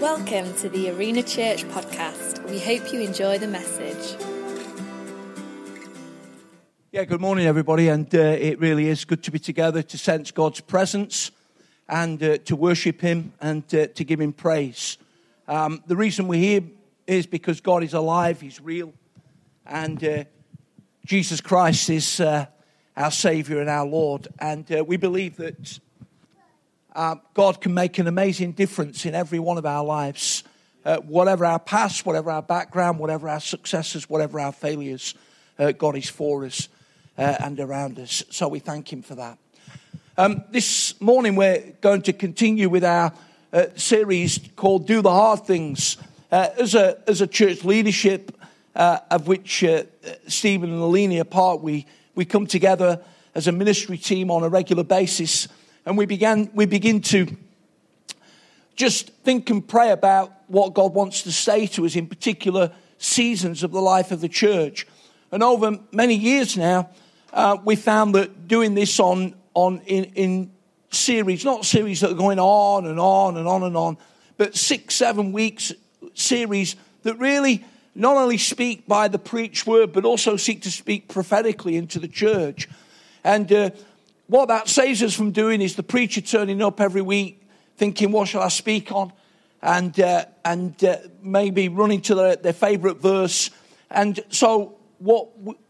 Welcome to the Arena Church podcast. We hope you enjoy the message. Yeah, good morning, everybody. And uh, it really is good to be together to sense God's presence and uh, to worship Him and uh, to give Him praise. Um, the reason we're here is because God is alive, He's real, and uh, Jesus Christ is uh, our Savior and our Lord. And uh, we believe that uh, God can make an amazing difference in every one of our lives. Uh, whatever our past, whatever our background, whatever our successes, whatever our failures, uh, God is for us uh, and around us. So we thank Him for that. Um, this morning, we're going to continue with our uh, series called Do the Hard Things. Uh, as, a, as a church leadership, of which Stephen and Alini are part, we, we come together as a ministry team on a regular basis and we began we begin to just think and pray about what God wants to say to us in particular seasons of the life of the church. And over many years now, uh, we found that doing this on on in, in series, not series that are going on and on and on and on, but six, seven weeks series that really not only speak by the preached word, but also seek to speak prophetically into the church. And uh, what that saves us from doing is the preacher turning up every week thinking, what shall I speak on? And, uh, and uh, maybe running to their, their favorite verse. And so what,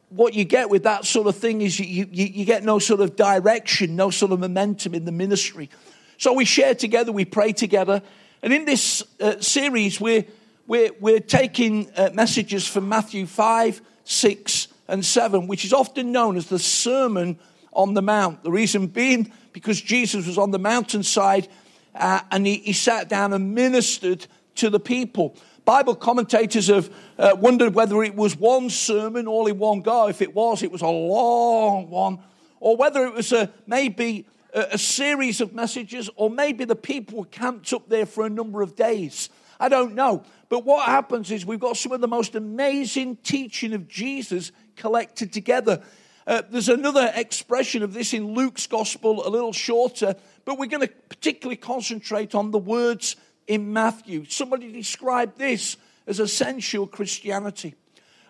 what you get with that sort of thing is you, you, you get no sort of direction, no sort of momentum in the ministry. So we share together, we pray together. And in this uh, series, we're, we're, we're taking uh, messages from Matthew 5, 6, and 7, which is often known as the Sermon on the Mount. The reason being because Jesus was on the mountainside uh, and he, he, sat down and ministered to the people. Bible commentators have uh, wondered whether it was one sermon all in one go. If it was, it was a long one. Or whether it was a, maybe a, a series of messages, or maybe the people were camped up there for a number of days. I don't know. But what happens is we've got some of the most amazing teaching of Jesus collected together. Uh, there's another expression of this in Luke's gospel, a little shorter, but we're going to particularly concentrate on the words in Matthew. Somebody described this as essential Christianity.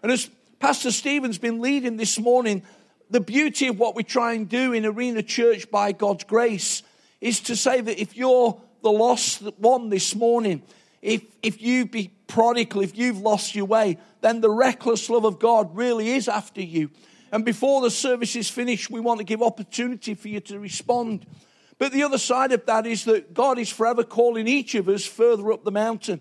And as Pastor Stephen's been leading this morning, the beauty of what we try and do in Arena Church by God's grace is to say that if you're the lost one this morning, if, if you be prodigal, if you've lost your way, then the reckless love of God really is after you. And before the service is finished, we want to give opportunity for you to respond. But the other side of that is that God is forever calling each of us further up the mountain.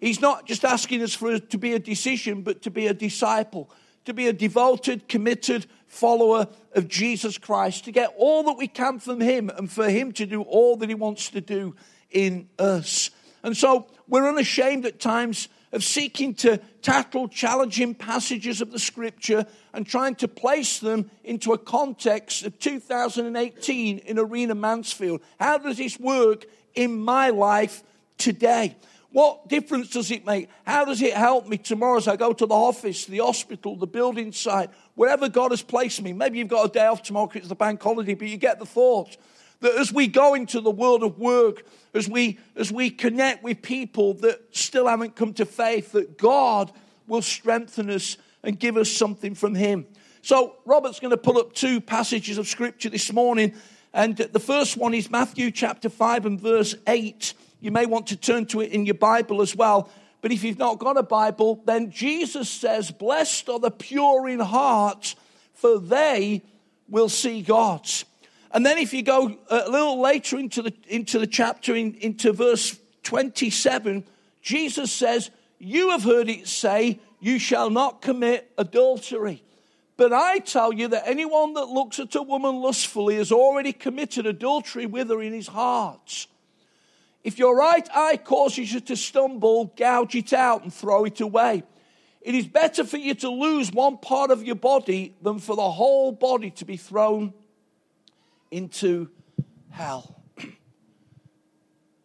He's not just asking us for to be a decision, but to be a disciple, to be a devoted, committed follower of Jesus Christ, to get all that we can from Him and for Him to do all that He wants to do in us. And so we're unashamed at times of seeking to tackle challenging passages of the scripture and trying to place them into a context of 2018 in Arena Mansfield. How does this work in my life today? What difference does it make? How does it help me tomorrow as I go to the office, the hospital, the building site, wherever God has placed me? Maybe you've got a day off tomorrow because it's the bank holiday, but you get the thought that as we go into the world of work, as we, as we connect with people that still haven't come to faith, that God will strengthen us and give us something from Him. So, Robert's going to pull up two passages of Scripture this morning. And the first one is Matthew chapter 5 and verse 8. You may want to turn to it in your Bible as well. But if you've not got a Bible, then Jesus says, Blessed are the pure in heart, for they will see God. And then if you go a little later into the, into the chapter, in, into verse 27, Jesus says, You have heard it say, You shall not commit adultery. But I tell you that anyone that looks at a woman lustfully has already committed adultery with her in his heart. If your right eye causes you to stumble, gouge it out and throw it away. It is better for you to lose one part of your body than for the whole body to be thrown into hell.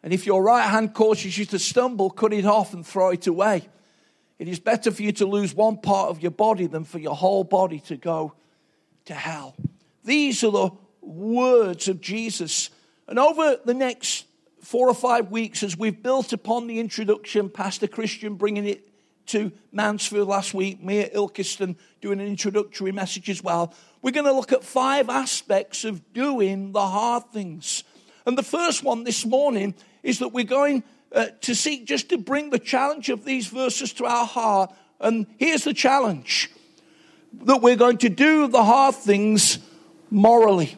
And if your right hand causes you to stumble, cut it off and throw it away. It is better for you to lose one part of your body than for your whole body to go to hell. These are the words of Jesus. And over the next four or five weeks as we've built upon the introduction, Pastor Christian bringing it to Mansfield last week, me at Ilkeston doing an introductory message as well. We're going to look at five aspects of doing the hard things. And the first one this morning is that we're going uh, to seek just to bring the challenge of these verses to our heart. And here's the challenge that we're going to do the hard things morally.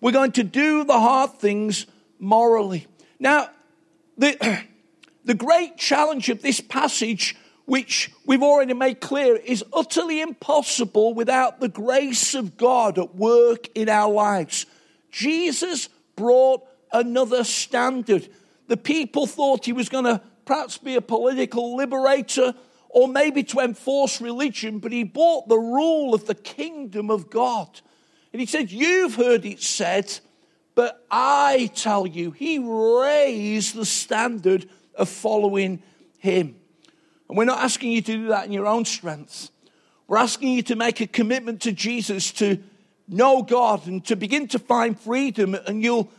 We're going to do the hard things morally. Now, the, the great challenge of this passage, which we've already made clear, is utterly impossible without the grace of God at work in our lives. Jesus brought another standard. The people thought he was going to perhaps be a political liberator or maybe to enforce religion, but he brought the rule of the kingdom of God. And he said, You've heard it said, but I tell you, he raised the standard of following him. And we're not asking you to do that in your own strength. We're asking you to make a commitment to Jesus, to know God, and to begin to find freedom. And you'll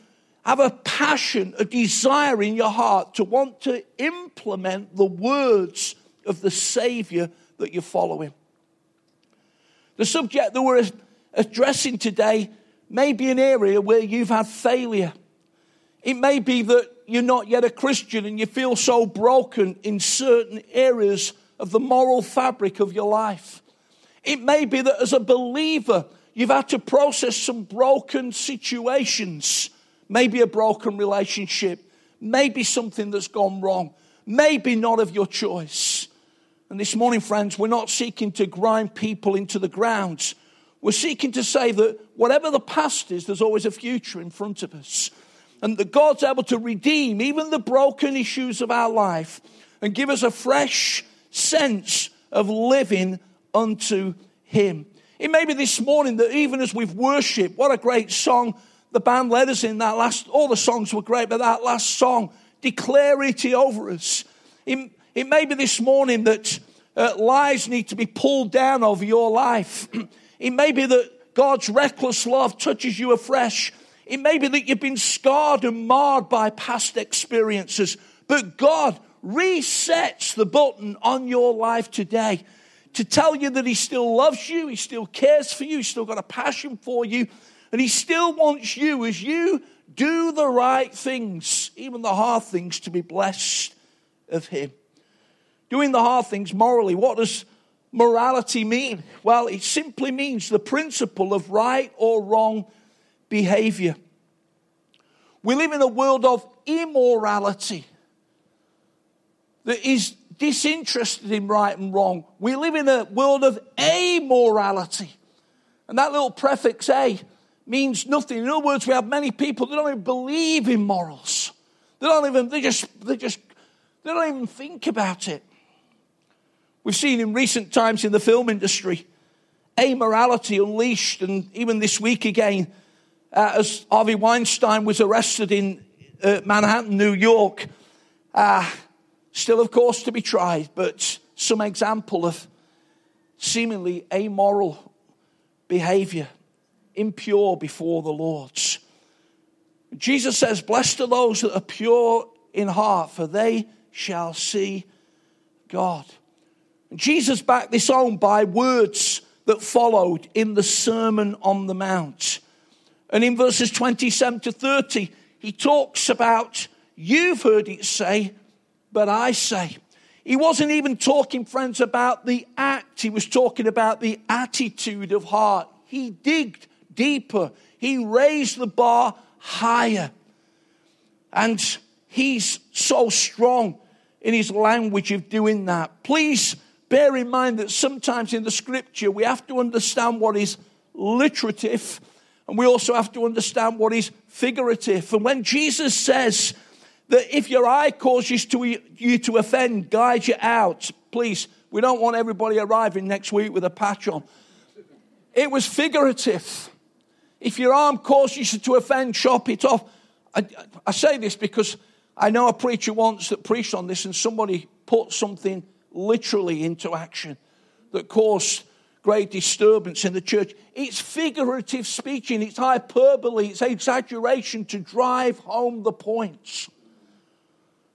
have a passion, a desire in your heart to want to implement the words of the Savior that you're following. The subject that we're addressing today may be an area where you've had failure. It may be that you're not yet a Christian and you feel so broken in certain areas of the moral fabric of your life. It may be that as a believer, you've had to process some broken situations, maybe a broken relationship, maybe something that's gone wrong, maybe not of your choice. And this morning, friends, we're not seeking to grind people into the ground. We're seeking to say that whatever the past is, there's always a future in front of us. And that God's able to redeem even the broken issues of our life and give us a fresh sense of living unto Him. It may be this morning that even as we've worshiped, what a great song the band led us in that last, all the songs were great, but that last song, declare it over us. It, it may be this morning that uh, lies need to be pulled down over your life. it may be that God's reckless love touches you afresh. It may be that you've been scarred and marred by past experiences, but God resets the button on your life today to tell you that He still loves you, He still cares for you, He's still got a passion for you, and He still wants you as you do the right things, even the hard things, to be blessed of Him. Doing the hard things morally. What does morality mean? Well, it simply means the principle of right or wrong behavior. We live in a world of immorality that is disinterested in right and wrong. We live in a world of amorality. And that little prefix A means nothing. In other words, we have many people that don't even believe in morals. They don't even, they just, they just, they don't even think about it. We've seen in recent times in the film industry amorality unleashed, and even this week again, uh, as Harvey Weinstein was arrested in uh, Manhattan, New York, uh, still, of course, to be tried, but some example of seemingly amoral behavior, impure before the Lord. Jesus says, Blessed are those that are pure in heart, for they shall see God. Jesus backed this on by words that followed in the Sermon on the Mount. And in verses 27 to 30, he talks about, You've heard it say, but I say. He wasn't even talking, friends, about the act, he was talking about the attitude of heart. He digged deeper, he raised the bar higher. And he's so strong in his language of doing that. Please bear in mind that sometimes in the scripture we have to understand what is literative and we also have to understand what is figurative. And when Jesus says that if your eye causes to, you to offend, guide you out, please, we don't want everybody arriving next week with a patch on. It was figurative. If your arm causes you to offend, chop it off. I, I say this because I know a preacher once that preached on this and somebody put something literally into action that caused great disturbance in the church. It's figurative speaking, it's hyperbole, it's exaggeration to drive home the points.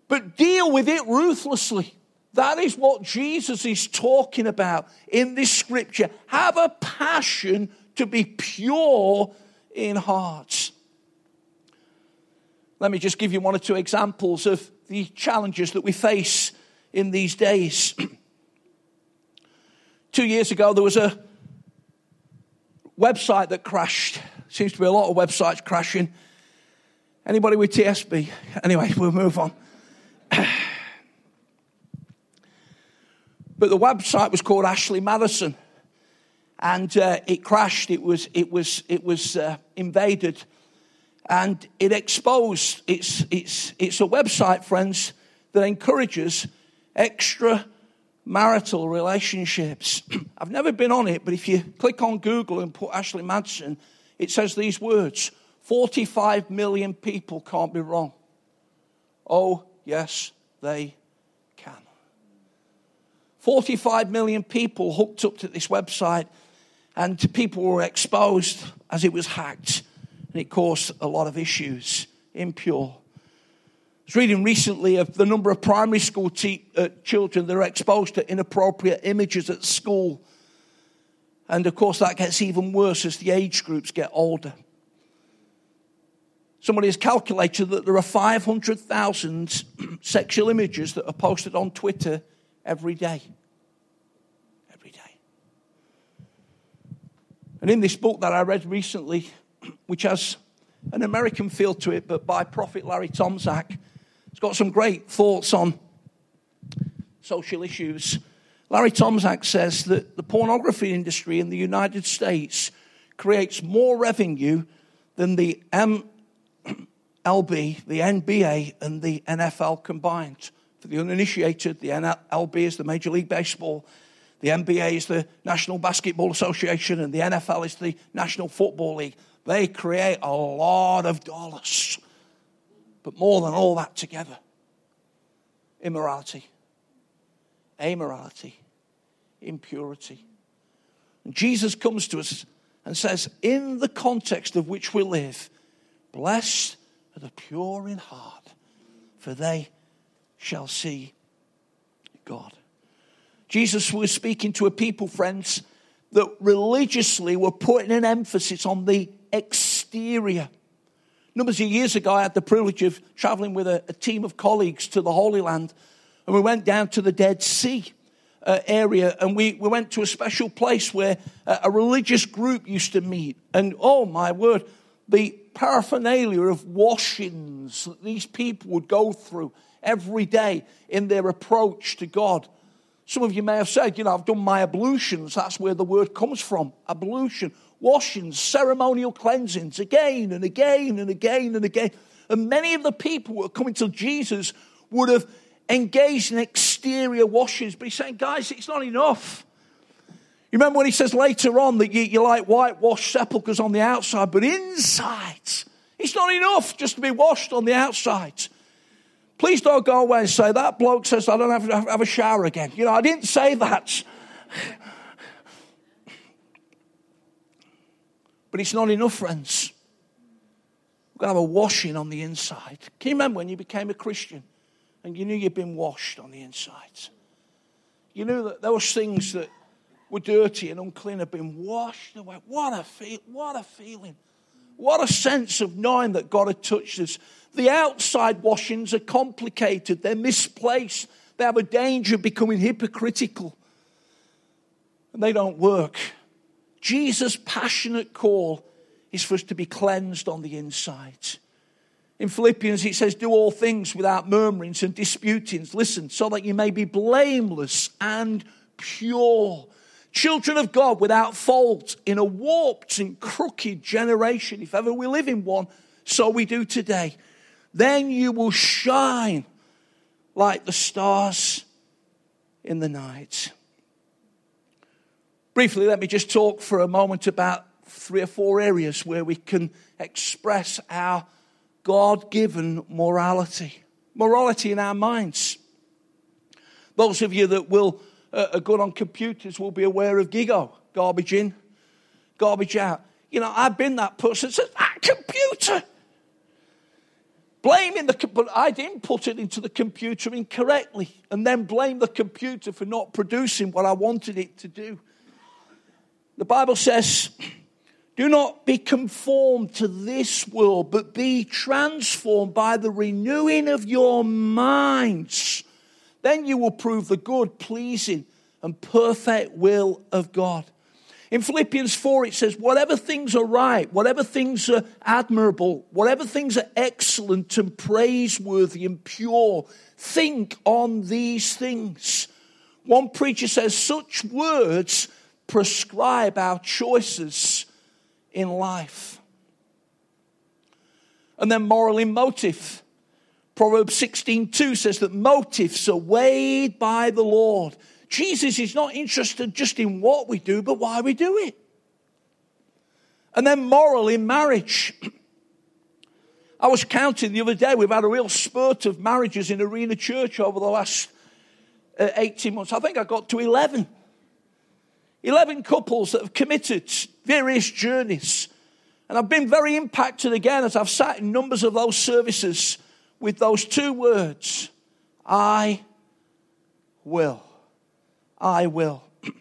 but deal with it ruthlessly. That is what Jesus is talking about in this scripture. Have a passion to be pure in heart. Let me just give you one or two examples of the challenges that we face in these days. Two years ago, there was a website that crashed. Seems to be a lot of websites crashing. Anybody with TSB? Anyway, we'll move on. but the website was called Ashley Madison, and uh, it crashed. It was it was it was uh, invaded, and it exposed. It's it's it's a website, friends, that encourages extra marital relationships. I've never been on it, but if you click on Google and put Ashley Madison, it says these words 45 million people can't be wrong. Oh, yes, they can. 45 million people hooked up to this website, and people were exposed as it was hacked, and it caused a lot of issues. Impure was reading recently of the number of primary school te- uh, children that are exposed to inappropriate images at school. And of course, that gets even worse as the age groups get older. Somebody has calculated that there are 500,000 sexual images that are posted on Twitter every day. Every day. And in this book that I read recently, which has an American feel to it, but by Prophet Larry Tomczak, He's got some great thoughts on social issues. Larry Tomczak says that the pornography industry in the United States creates more revenue than the MLB, the NBA, and the NFL combined. For the uninitiated, the MLB is the Major League Baseball, the NBA is the National Basketball Association, and the NFL is the National Football League. They create a lot of dollars. But more than all that together, immorality, amorality, impurity. And Jesus comes to us and says, in the context of which we live, blessed are the pure in heart, for they shall see God. Jesus was speaking to a people, friends, that religiously were putting an emphasis on the exterior Numbers of years ago, I had the privilege of traveling with a, a team of colleagues to the Holy Land, and we went down to the Dead Sea. Uh, area, and we, we went to a special place where a religious group used to meet. And oh my word, the paraphernalia of washings that these people would go through every day in their approach to God. Some of you may have said, you know, I've done my ablutions. That's where the word comes from ablution washings, ceremonial cleansings, again and again and again and again. And many of the people who were coming to Jesus would have engaged in exterior washings, but he's saying, guys, it's not enough. You remember when he says later on that you, you like whitewashed sepulchres on the outside, but inside, it's not enough just to be washed on the outside. Please don't go away and say, that bloke says I don't have to have a shower again. You know, I didn't say that. But it's not enough, friends. We've got to have a washing on the inside. Can you remember when you became a Christian and you knew you'd been washed on the inside? You knew that those things that were dirty and unclean had been washed away. What a, feel, what a feeling. What a sense of knowing that God had touched us. The outside washings are complicated, they're misplaced, they have a danger of becoming hypocritical, and they don't work. Jesus' passionate call is for us to be cleansed on the inside. In Philippians, it says, Do all things without murmurings and disputings. Listen, so that you may be blameless and pure. Children of God without fault in a warped and crooked generation, if ever we live in one, so we do today. Then you will shine like the stars in the night. Briefly, let me just talk for a moment about three or four areas where we can express our God given morality. Morality in our minds. Those of you that will uh, are good on computers will be aware of GIGO garbage in, garbage out. You know, I've been that person that says, ah, computer. Blaming the, but I'd input it into the computer incorrectly and then blame the computer for not producing what I wanted it to do. The Bible says, do not be conformed to this world, but be transformed by the renewing of your minds. Then you will prove the good, pleasing, and perfect will of God. In Philippians 4, it says, whatever things are right, whatever things are admirable, whatever things are excellent and praiseworthy and pure, think on these things. One preacher says, such words prescribe our choices in life. And then moral in motive. Proverbs 16:2 says that motives are weighed by the Lord. Jesus is not interested just in what we do, but why we do it. And then moral in marriage. I was counting the other day, we've had a real spurt of marriages in Arena Church over the last uh, 18 months. I think I got to 11. 11 couples that have committed various journeys. And I've been very impacted again as I've sat in numbers of those services with those two words I will. I will.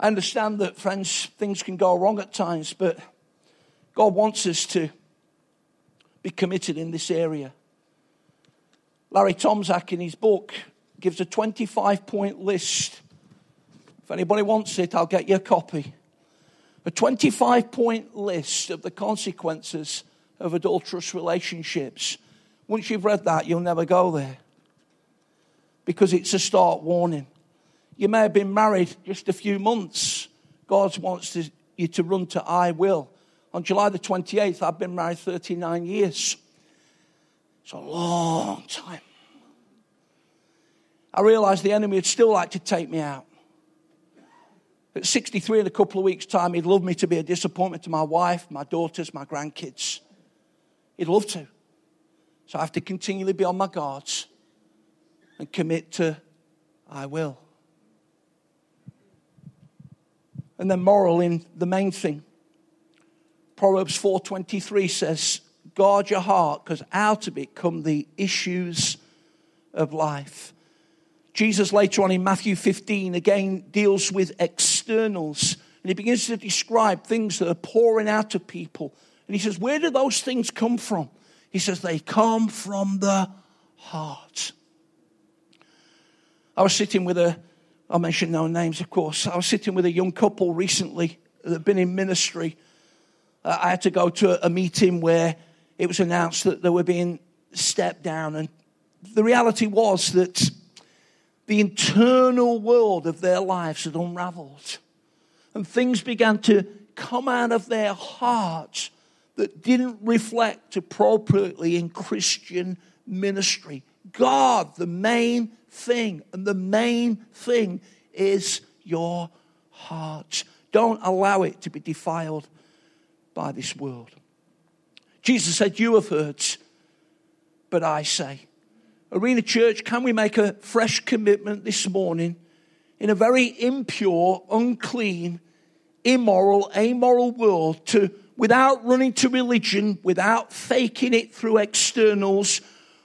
I understand that, friends, things can go wrong at times, but God wants us to be committed in this area. Larry Tomczak, in his book, gives a 25 point list. If anybody wants it, I'll get you a copy. A 25 point list of the consequences of adulterous relationships. Once you've read that, you'll never go there because it's a start warning. You may have been married just a few months. God wants to, you to run to I will. On July the 28th, I've been married 39 years. It's a long time. I realized the enemy would still like to take me out. At 63 in a couple of weeks' time, he'd love me to be a disappointment to my wife, my daughters, my grandkids. He'd love to. So I have to continually be on my guards and commit to, I will. And then moral in the main thing. Proverbs 4:23 says, "Guard your heart, because out of it come the issues of life." Jesus later on in Matthew 15 again deals with externals, and he begins to describe things that are pouring out of people. And he says, "Where do those things come from?" He says, "They come from the heart." I was sitting with a, I'll mention no names, of course. I was sitting with a young couple recently that had been in ministry. Uh, I had to go to a meeting where it was announced that they were being stepped down. And the reality was that the internal world of their lives had unraveled. And things began to come out of their hearts that didn't reflect appropriately in Christian ministry. God, the main thing. And the main thing is your heart. Don't allow it to be defiled by this world. Jesus said, You have heard, but I say. Arena Church, can we make a fresh commitment this morning in a very impure, unclean, immoral, amoral world to, without running to religion, without faking it through externals,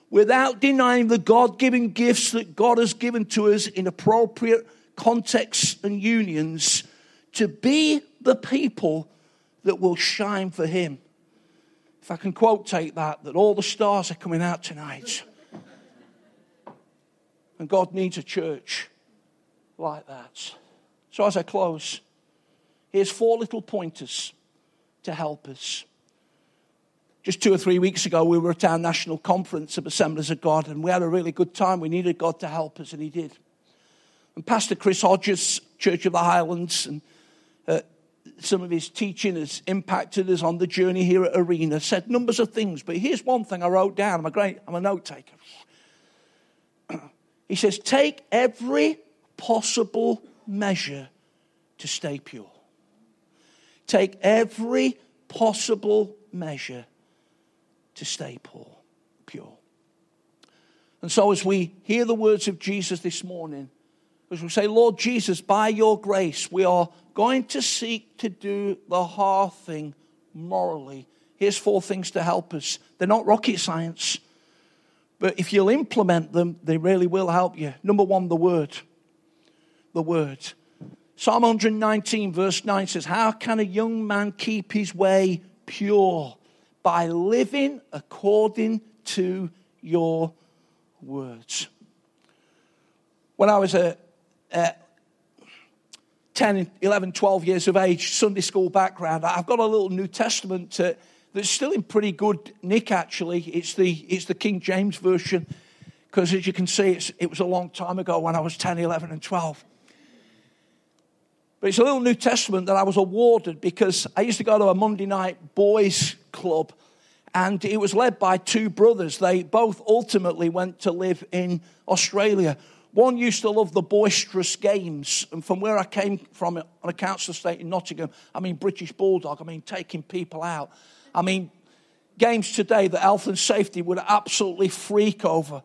without denying the God given gifts that God has given to us in appropriate contexts and unions, to be the people that will shine for Him. If I can quote take that, that all the stars are coming out tonight. And God needs a church like that. So as I close, here's four little pointers to help us. Just two or three weeks ago, we were at our national conference of Assemblies of God, and we had a really good time. We needed God to help us, and He did. And Pastor Chris Hodges, Church of the Highlands, and uh, some of his teaching has impacted us on the journey here at Arena, said numbers of things, but here's one thing I wrote down. I'm a great, I'm a note taker. He says, Take every possible measure to stay pure. Take every possible measure to stay poor, pure. And so, as we hear the words of Jesus this morning, as we say, Lord Jesus, by your grace, we are going to seek to do the hard thing morally. Here's four things to help us. They're not rocket science, but if you'll implement them, they really will help you. Number one, the word. The word. Psalm 119, verse 9 says, How can a young man keep his way pure? By living according to your words. When I was a, a 10, 11, 12 years of age, Sunday school background, I've got a little New Testament uh, that's still in pretty good nick, actually. It's the, it's the King James Version, because as you can see, it was a long time ago when I was 10, 11, and 12. But it's a little New Testament that I was awarded because I used to go to a Monday night boys club and it was led by two brothers. They both ultimately went to live in Australia. One used to love the boisterous games, and from where I came from on a council estate in Nottingham, I mean, British Bulldog, I mean, taking people out. I mean, games today that health and safety would absolutely freak over.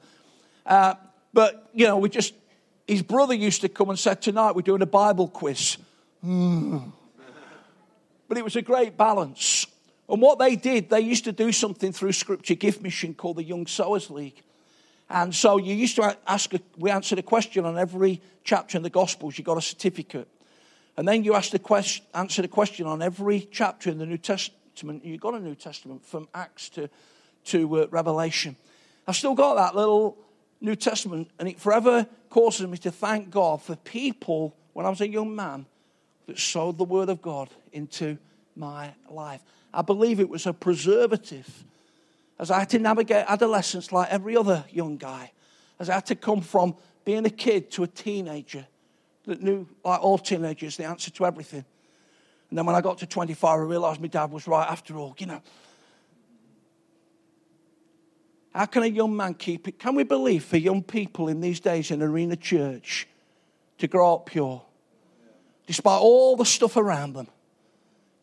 Uh, but, you know, we just, his brother used to come and said, Tonight we're doing a Bible quiz. Hmm. But it was a great balance. And what they did, they used to do something through Scripture Gift Mission called the Young Sowers League. And so you used to ask, a, we answered a question on every chapter in the Gospels, you got a certificate. And then you asked a question, answered a question on every chapter in the New Testament, you got a New Testament from Acts to, to uh, Revelation. I've still got that little New Testament, and it forever causes me to thank God for people, when I was a young man, that sowed the Word of God into my life. I believe it was a preservative as I had to navigate adolescence like every other young guy, as I had to come from being a kid to a teenager that knew, like all teenagers, the answer to everything. And then when I got to 25, I realized my dad was right after all, you know. How can a young man keep it? Can we believe for young people in these days in Arena Church to grow up pure, despite all the stuff around them?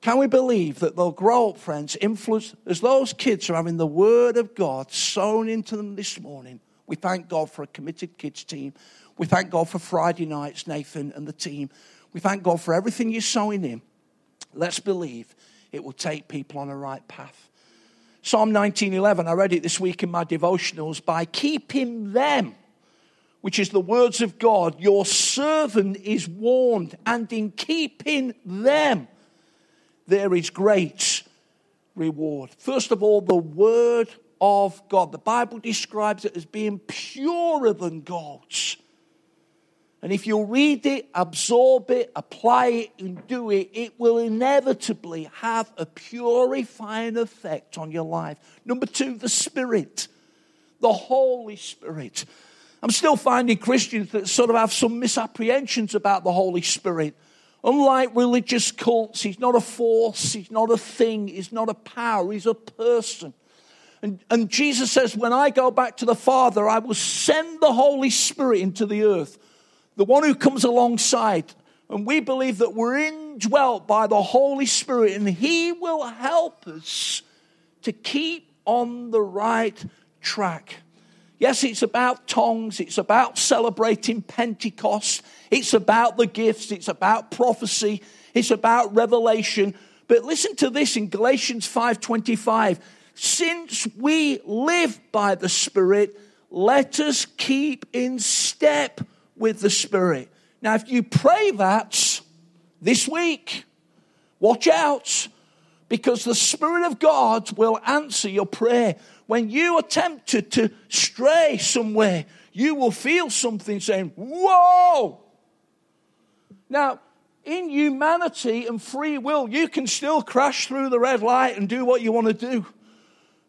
Can we believe that they'll grow up, friends, influenced as those kids are having the Word of God sown into them this morning? We thank God for a committed kids team. We thank God for Friday nights, Nathan and the team. We thank God for everything you're sowing in. Let's believe it will take people on the right path. Psalm 19:11, I read it this week in my devotionals. By keeping them, which is the words of God, your servant is warned, and in keeping them, there is great reward. First of all, the Word of God. The Bible describes it as being purer than gold. And if you read it, absorb it, apply it, and do it, it will inevitably have a purifying effect on your life. Number two, the Spirit, the Holy Spirit. I'm still finding Christians that sort of have some misapprehensions about the Holy Spirit. Unlike religious cults, he's not a force, he's not a thing, he's not a power, he's a person. And, and Jesus says, When I go back to the Father, I will send the Holy Spirit into the earth, the one who comes alongside. And we believe that we're indwelt by the Holy Spirit, and He will help us to keep on the right track. Yes, it's about tongues, it's about celebrating Pentecost, it's about the gifts, it's about prophecy, it's about revelation. But listen to this in Galatians 5:25. Since we live by the Spirit, let us keep in step with the Spirit. Now, if you pray that this week, watch out because the Spirit of God will answer your prayer when you are tempted to stray somewhere, you will feel something saying, Whoa! Now, in humanity and free will, you can still crash through the red light and do what you want to do.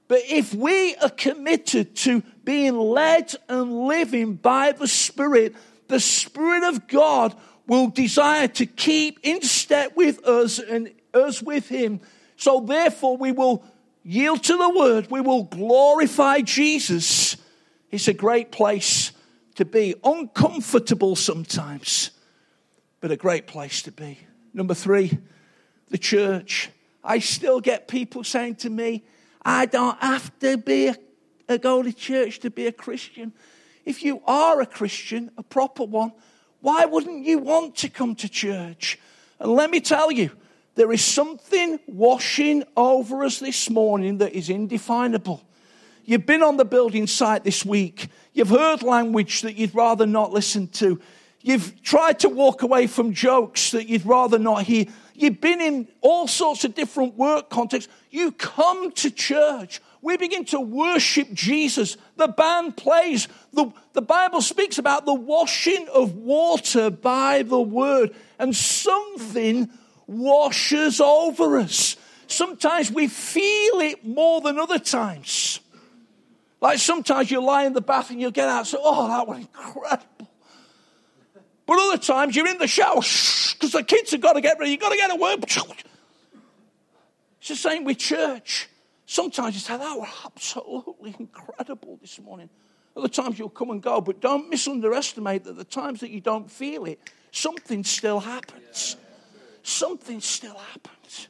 But if we are committed to being led and living by the Spirit, the Spirit of God will desire to keep in step with us and us with Him. So therefore, we will yield to the word, we will glorify Jesus. It's a great place to be. Uncomfortable sometimes, but a great place to be. Number three, the church. I still get people saying to me, I don't have to be a, a go to church to be a Christian. If you are a Christian, a proper one, why wouldn't you want to come to church? And let me tell you, There is something washing over us this morning that is indefinable. You've been on the building site this week. You've heard language that you'd rather not listen to. You've tried to walk away from jokes that you'd rather not hear. You've been in all sorts of different work contexts. You come to church. We begin to worship Jesus. The band plays. The, the Bible speaks about the washing of water by the word. And something washes over us. Sometimes we feel it more than other times. Like sometimes you lie in the bath and you get out and say, Oh, that was incredible. But other times you're in the shower because the kids have got to get ready. You've got to get to work. It's the same with church. Sometimes you say, that was absolutely incredible this morning. Other times you'll come and go, but don't misunderestimate that the times that you don't feel it, something still happens. Something still happens.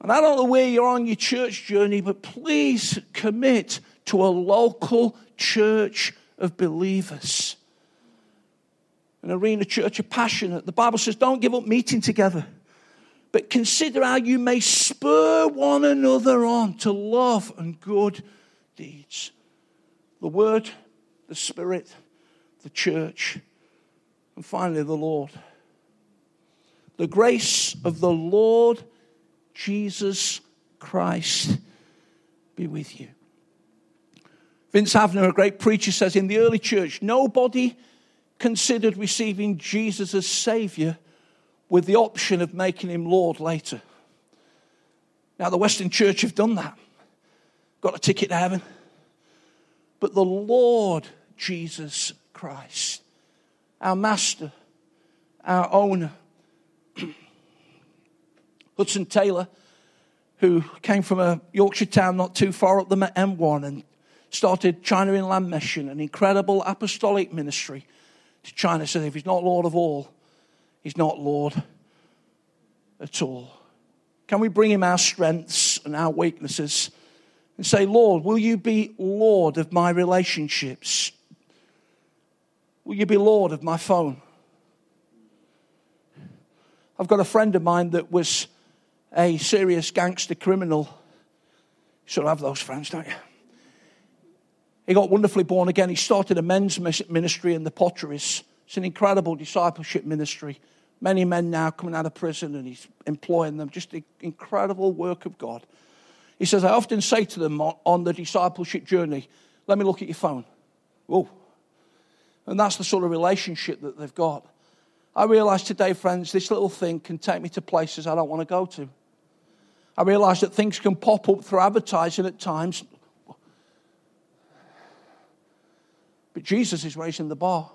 And I don't know where you're on your church journey, but please commit to a local church of believers. An arena church of passionate. The Bible says, don't give up meeting together, but consider how you may spur one another on to love and good deeds. The Word, the Spirit, the church, and finally the Lord. The grace of the Lord Jesus Christ be with you. Vance Havner, a great preacher, says in the early church, nobody considered receiving Jesus as Savior with the option of making him Lord later. Now, the Western Church have done that, got a ticket to heaven. But the Lord Jesus Christ, our Master, our owner, Hudson Taylor, who came from a Yorkshire town not too far up the M1 and started China Inland Mission, an incredible apostolic ministry to China. Said if he's not Lord of all, he's not Lord at all. Can we bring him our strengths and our weaknesses and say, Lord, will you be Lord of my relationships? Will you be Lord of my phone? I've got a friend of mine that was a serious gangster criminal. You sort of have those friends, don't you? He got wonderfully born again. He started a men's ministry in the potteries. It's an incredible discipleship ministry. Many men now coming out of prison and he's employing them. Just the incredible work of God. He says, I often say to them on the discipleship journey, let me look at your phone. Oh. And that's the sort of relationship that they've got. I realize today, friends, this little thing can take me to places I don't want to go to. I realize that things can pop up through advertising at times But Jesus is raising the bar.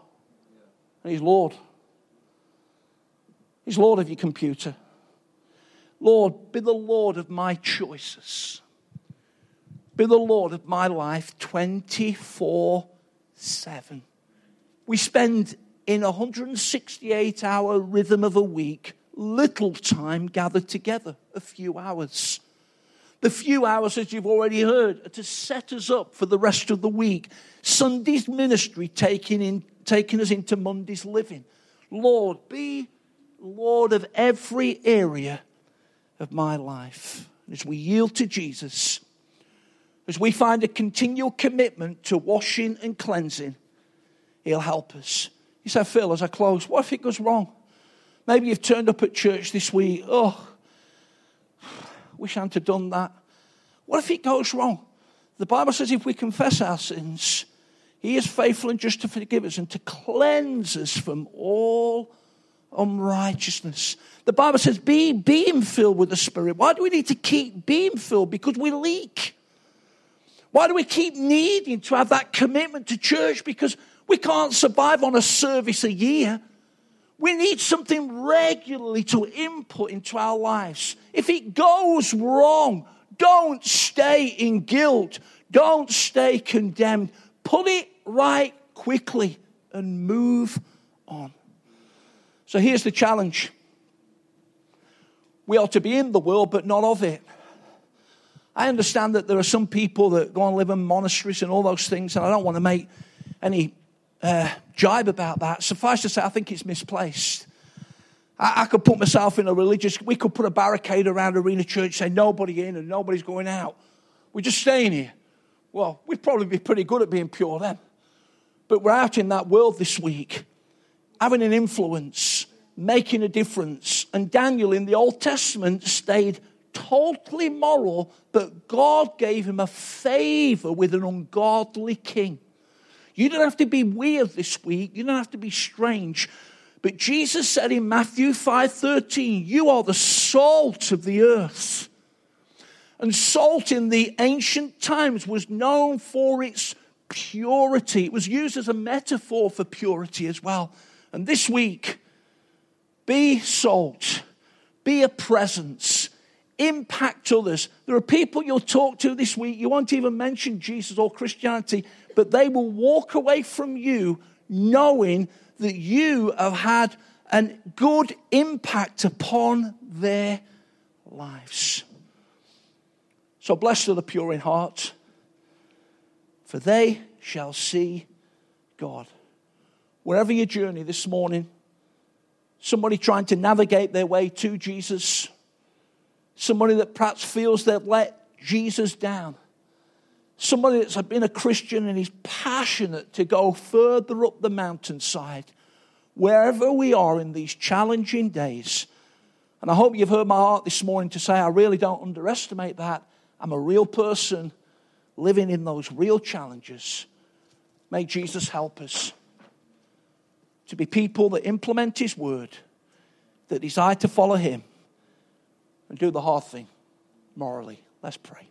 And He's Lord. He's Lord of your computer. Lord, be the Lord of my choices. Be the Lord of my life 24 7. We spend in a 168 hour rhythm of a week little time gathered together, a few hours. The few hours, as you've already heard, are to set us up for the rest of the week Sunday's ministry taking, in, taking us into Monday's living. Lord, be Lord of every area of my life. As we yield to Jesus, as we find a continual commitment to washing and cleansing, He'll help us. You say, Phil, as I close, what if it goes wrong? Maybe you've turned up at church this week. Oh, wish I hadn't done that. What if it goes wrong? The Bible says if we confess our sins, he is faithful and just to forgive us and to cleanse us from all unrighteousness. The Bible says, be being filled with the Spirit. Why do we need to keep being filled? Because we leak. Why do we keep needing to have that commitment to church? Because we can't survive on a service a year. We need something regularly to input into our lives. If it goes wrong, don't stay in guilt. Don't stay condemned. Put it right quickly and move on. So here's the challenge we are to be in the world, but not of it. I understand that there are some people that go and live in monasteries and all those things, and I don't want to make any uh, jibe about that. Suffice to say, I think it's misplaced. I, I, could put myself in a religious, we could put a barricade around Arena Church, say nobody in and nobody's going out. We're just staying here. Well, we'd probably be pretty good at being pure then. But we're out in that world this week, having an influence, making a difference. And Daniel in the Old Testament stayed totally moral, but God gave him a favor with an ungodly king. You don't have to be weird this week. You don't have to be strange. But Jesus said in Matthew 5:13, "You are the salt of the earth." And salt in the ancient times was known for its purity. It was used as a metaphor for purity as well. And this week, be salt, be a presence, impact others. There are people you'll talk to this week, you won't even mention Jesus or Christianity, but they will walk away from you knowing that you have had a good impact upon their lives. So blessed are the pure in heart, for they shall see God. Wherever you journey this morning, somebody trying to navigate their way to Jesus, somebody that perhaps feels they've let Jesus down, somebody that's been a Christian and is passionate to go further up the mountainside, wherever we are in these challenging days. And I hope you've heard my heart this morning to say, I really don't underestimate that. I'm a real person living in those real challenges. May Jesus help us to be people that implement His word, that desire to follow Him, and do the hard thing morally. Let's pray.